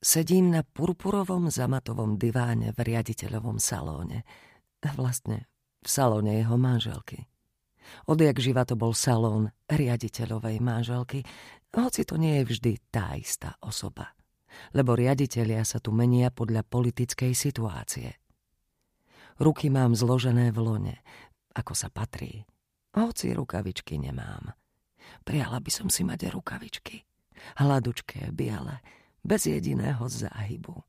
Sedím na purpurovom zamatovom diváne v riaditeľovom salóne. Vlastne v salóne jeho manželky. Odjak živa to bol salón riaditeľovej manželky, hoci to nie je vždy tá istá osoba. Lebo riaditeľia sa tu menia podľa politickej situácie. Ruky mám zložené v lone, ako sa patrí. Hoci rukavičky nemám. Priala by som si mať rukavičky. Hladučké, biele, bez jediného záhybu.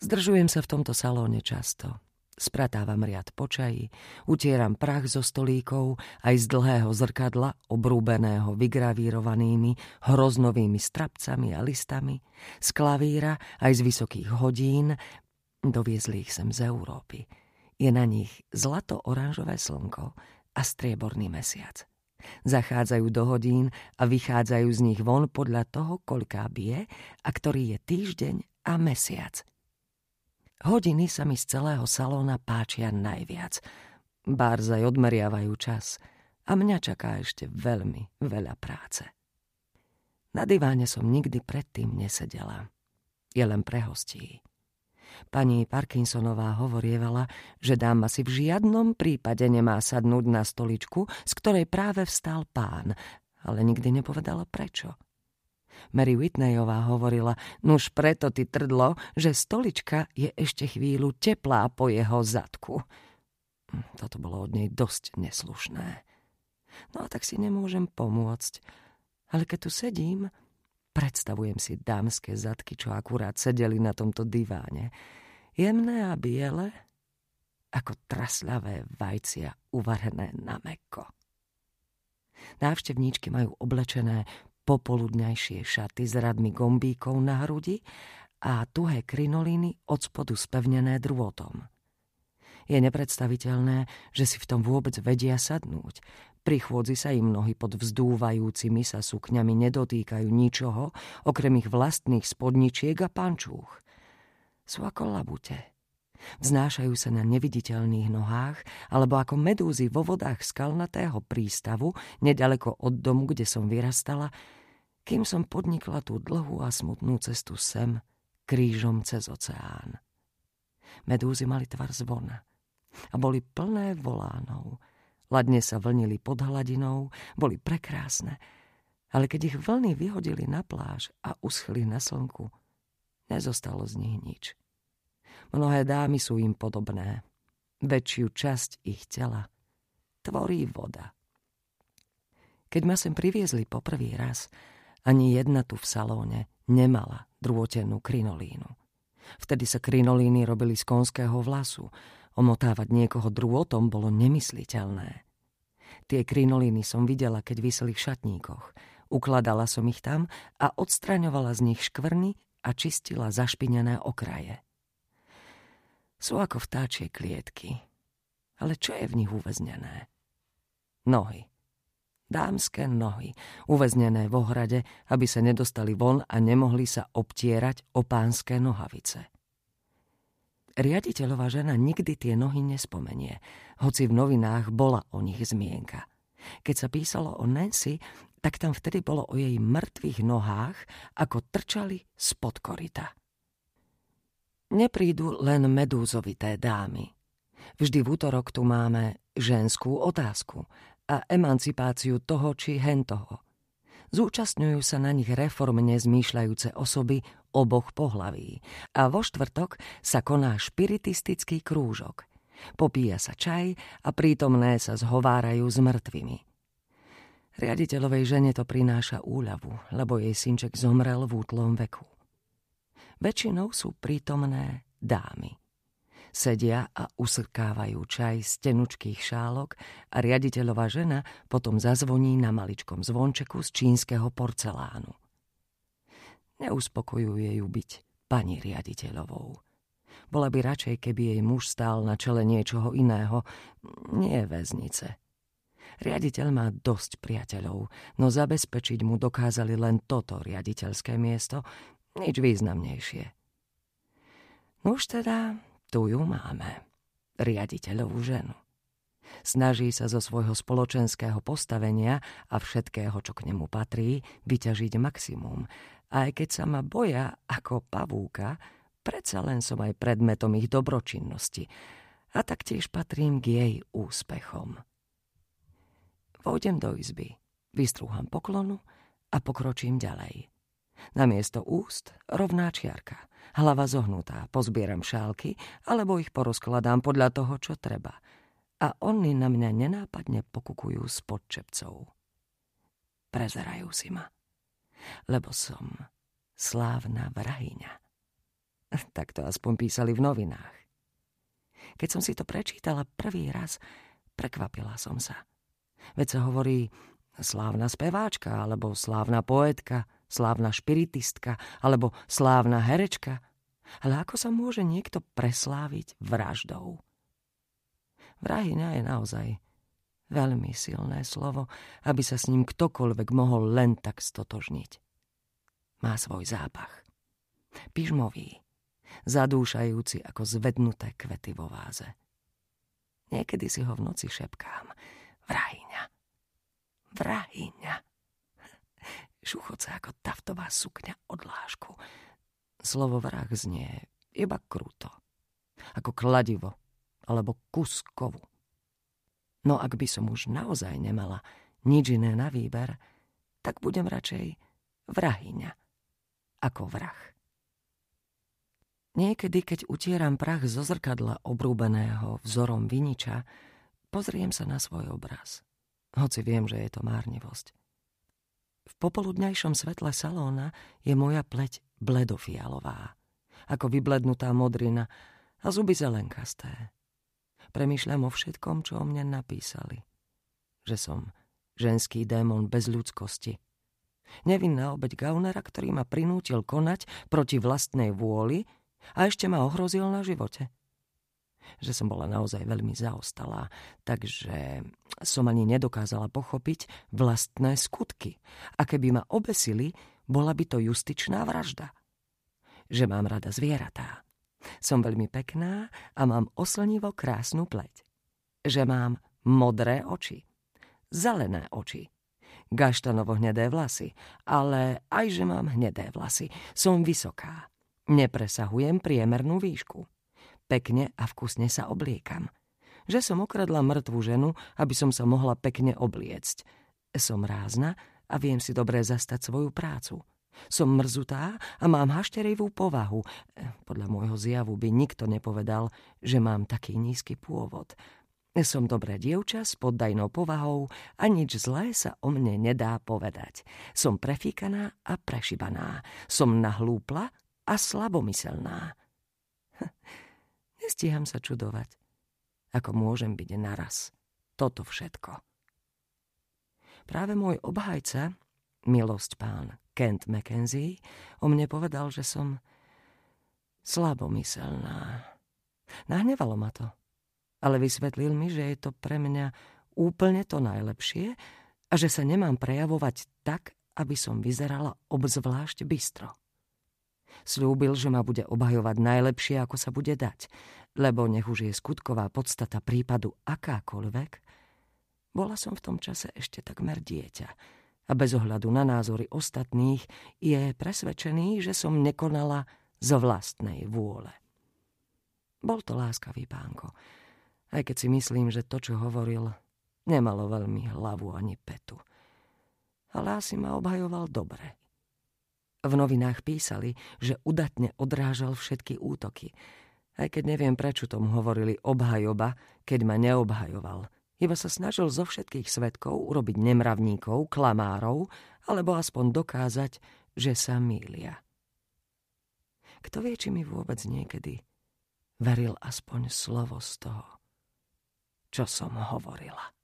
Zdržujem sa v tomto salóne často. Spratávam riad počají, utieram prach zo stolíkov aj z dlhého zrkadla, obrúbeného vygravírovanými hroznovými strapcami a listami, z klavíra aj z vysokých hodín, doviezli ich sem z Európy. Je na nich zlato-oranžové slnko a strieborný mesiac. Zachádzajú do hodín a vychádzajú z nich von podľa toho, koľká bie a ktorý je týždeň a mesiac. Hodiny sa mi z celého salóna páčia najviac. Bárzaj odmeriavajú čas a mňa čaká ešte veľmi veľa práce. Na diváne som nikdy predtým nesedela. Je len pre hostí. Pani Parkinsonová hovorievala, že dáma si v žiadnom prípade nemá sadnúť na stoličku, z ktorej práve vstal pán, ale nikdy nepovedala prečo. Mary Whitneyová hovorila, nuž preto ty trdlo, že stolička je ešte chvíľu teplá po jeho zadku. Toto bolo od nej dosť neslušné. No a tak si nemôžem pomôcť. Ale keď tu sedím, Predstavujem si dámske zadky, čo akurát sedeli na tomto diváne. Jemné a biele, ako trasľavé vajcia uvarené na meko. Návštevníčky majú oblečené popoludňajšie šaty s radmi gombíkov na hrudi a tuhé krinolíny od spodu spevnené drôtom. Je nepredstaviteľné, že si v tom vôbec vedia sadnúť, pri chôdzi sa im nohy pod vzdúvajúcimi sa sukňami nedotýkajú ničoho, okrem ich vlastných spodničiek a pančúch. Sú ako labute. Vznášajú sa na neviditeľných nohách, alebo ako medúzy vo vodách skalnatého prístavu, nedaleko od domu, kde som vyrastala, kým som podnikla tú dlhú a smutnú cestu sem, krížom cez oceán. Medúzy mali tvar zvona a boli plné volánov, Ladne sa vlnili pod hladinou, boli prekrásne, ale keď ich vlny vyhodili na pláž a uschli na slnku, nezostalo z nich nič. Mnohé dámy sú im podobné. Väčšiu časť ich tela tvorí voda. Keď ma sem priviezli poprvý raz, ani jedna tu v salóne nemala drôtenú krinolínu. Vtedy sa krinolíny robili z konského vlasu Omotávať niekoho drôtom bolo nemysliteľné. Tie krinolíny som videla, keď vyseli v šatníkoch. Ukladala som ich tam a odstraňovala z nich škvrny a čistila zašpinené okraje. Sú ako vtáčie klietky. Ale čo je v nich uväznené? Nohy. Dámske nohy, uväznené v ohrade, aby sa nedostali von a nemohli sa obtierať o pánske nohavice. Riaditeľová žena nikdy tie nohy nespomenie, hoci v novinách bola o nich zmienka. Keď sa písalo o Nancy, tak tam vtedy bolo o jej mŕtvych nohách, ako trčali spod korita. Neprídu len medúzovité dámy. Vždy v útorok tu máme ženskú otázku a emancipáciu toho či hentoho. Zúčastňujú sa na nich reformne zmýšľajúce osoby oboch pohlaví a vo štvrtok sa koná špiritistický krúžok. Popíja sa čaj a prítomné sa zhovárajú s mŕtvými. Riaditeľovej žene to prináša úľavu, lebo jej synček zomrel v útlom veku. Väčšinou sú prítomné dámy. Sedia a usrkávajú čaj z tenučkých šálok a riaditeľová žena potom zazvoní na maličkom zvončeku z čínskeho porcelánu. Neuspokojuje ju byť pani riaditeľovou. Bola by radšej, keby jej muž stál na čele niečoho iného, nie väznice. Riaditeľ má dosť priateľov, no zabezpečiť mu dokázali len toto riaditeľské miesto, nič významnejšie. No už teda tu ju máme, riaditeľovú ženu. Snaží sa zo svojho spoločenského postavenia a všetkého, čo k nemu patrí, vyťažiť maximum A aj keď sa ma boja ako pavúka, predsa len som aj predmetom ich dobročinnosti a taktiež patrím k jej úspechom. Vôjdem do izby, vystrúham poklonu a pokročím ďalej. Na miesto úst rovná čiarka, hlava zohnutá, pozbieram šálky alebo ich porozkladám podľa toho, čo treba. A oni na mňa nenápadne pokukujú s podčepcov. Prezerajú si ma, lebo som slávna vrahyňa. Tak to aspoň písali v novinách. Keď som si to prečítala prvý raz, prekvapila som sa. Veď sa hovorí slávna speváčka, alebo slávna poetka, slávna špiritistka, alebo slávna herečka. Ale ako sa môže niekto presláviť vraždou? Vrahyňa je naozaj veľmi silné slovo, aby sa s ním ktokoľvek mohol len tak stotožniť. Má svoj zápach. Pižmový, zadúšajúci ako zvednuté kvety vo váze. Niekedy si ho v noci šepkám. Vrahyňa. Vrahyňa. Šuchoce ako taftová sukňa od lášku. Slovo vrah znie iba kruto. Ako kladivo alebo kus kovu. No ak by som už naozaj nemala nič iné na výber, tak budem radšej vrahyňa ako vrah. Niekedy, keď utieram prach zo zrkadla obrúbeného vzorom viniča, pozriem sa na svoj obraz. Hoci viem, že je to márnivosť. V popoludňajšom svetle salóna je moja pleť bledofialová, ako vyblednutá modrina a zuby zelenkasté. Premýšľam o všetkom, čo o mne napísali. Že som ženský démon bez ľudskosti. Nevinná obeď Gaunera, ktorý ma prinútil konať proti vlastnej vôli a ešte ma ohrozil na živote. Že som bola naozaj veľmi zaostalá, takže som ani nedokázala pochopiť vlastné skutky. A keby ma obesili, bola by to justičná vražda. Že mám rada zvieratá. Som veľmi pekná a mám oslnivo krásnu pleť. Že mám modré oči, zelené oči, gaštanovo-hnedé vlasy, ale aj že mám hnedé vlasy. Som vysoká, Nepresahujem priemernú výšku. Pekne a vkusne sa obliekam. Že som okradla mŕtvu ženu, aby som sa mohla pekne obliecť. Som rázna a viem si dobre zastať svoju prácu. Som mrzutá a mám hašterivú povahu. Podľa môjho zjavu by nikto nepovedal, že mám taký nízky pôvod. Som dobré dievča s poddajnou povahou a nič zlé sa o mne nedá povedať. Som prefíkaná a prešibaná. Som nahlúpla a slabomyselná. Nestíham sa čudovať, ako môžem byť naraz toto všetko. Práve môj obhajca, milosť pán Kent Mackenzie, o mne povedal, že som slabomyselná. Nahnevalo ma to, ale vysvetlil mi, že je to pre mňa úplne to najlepšie a že sa nemám prejavovať tak, aby som vyzerala obzvlášť bystro. Slúbil, že ma bude obhajovať najlepšie, ako sa bude dať, lebo nech už je skutková podstata prípadu akákoľvek, bola som v tom čase ešte takmer dieťa a bez ohľadu na názory ostatných je presvedčený, že som nekonala zo vlastnej vôle. Bol to láskavý pánko, aj keď si myslím, že to, čo hovoril, nemalo veľmi hlavu ani petu. Ale asi ma obhajoval dobre. V novinách písali, že udatne odrážal všetky útoky. Aj keď neviem, prečo tomu hovorili obhajoba, keď ma neobhajoval. Iba sa snažil zo všetkých svetkov urobiť nemravníkov, klamárov, alebo aspoň dokázať, že sa mýlia. Kto vie, či mi vôbec niekedy veril aspoň slovo z toho, čo som hovorila.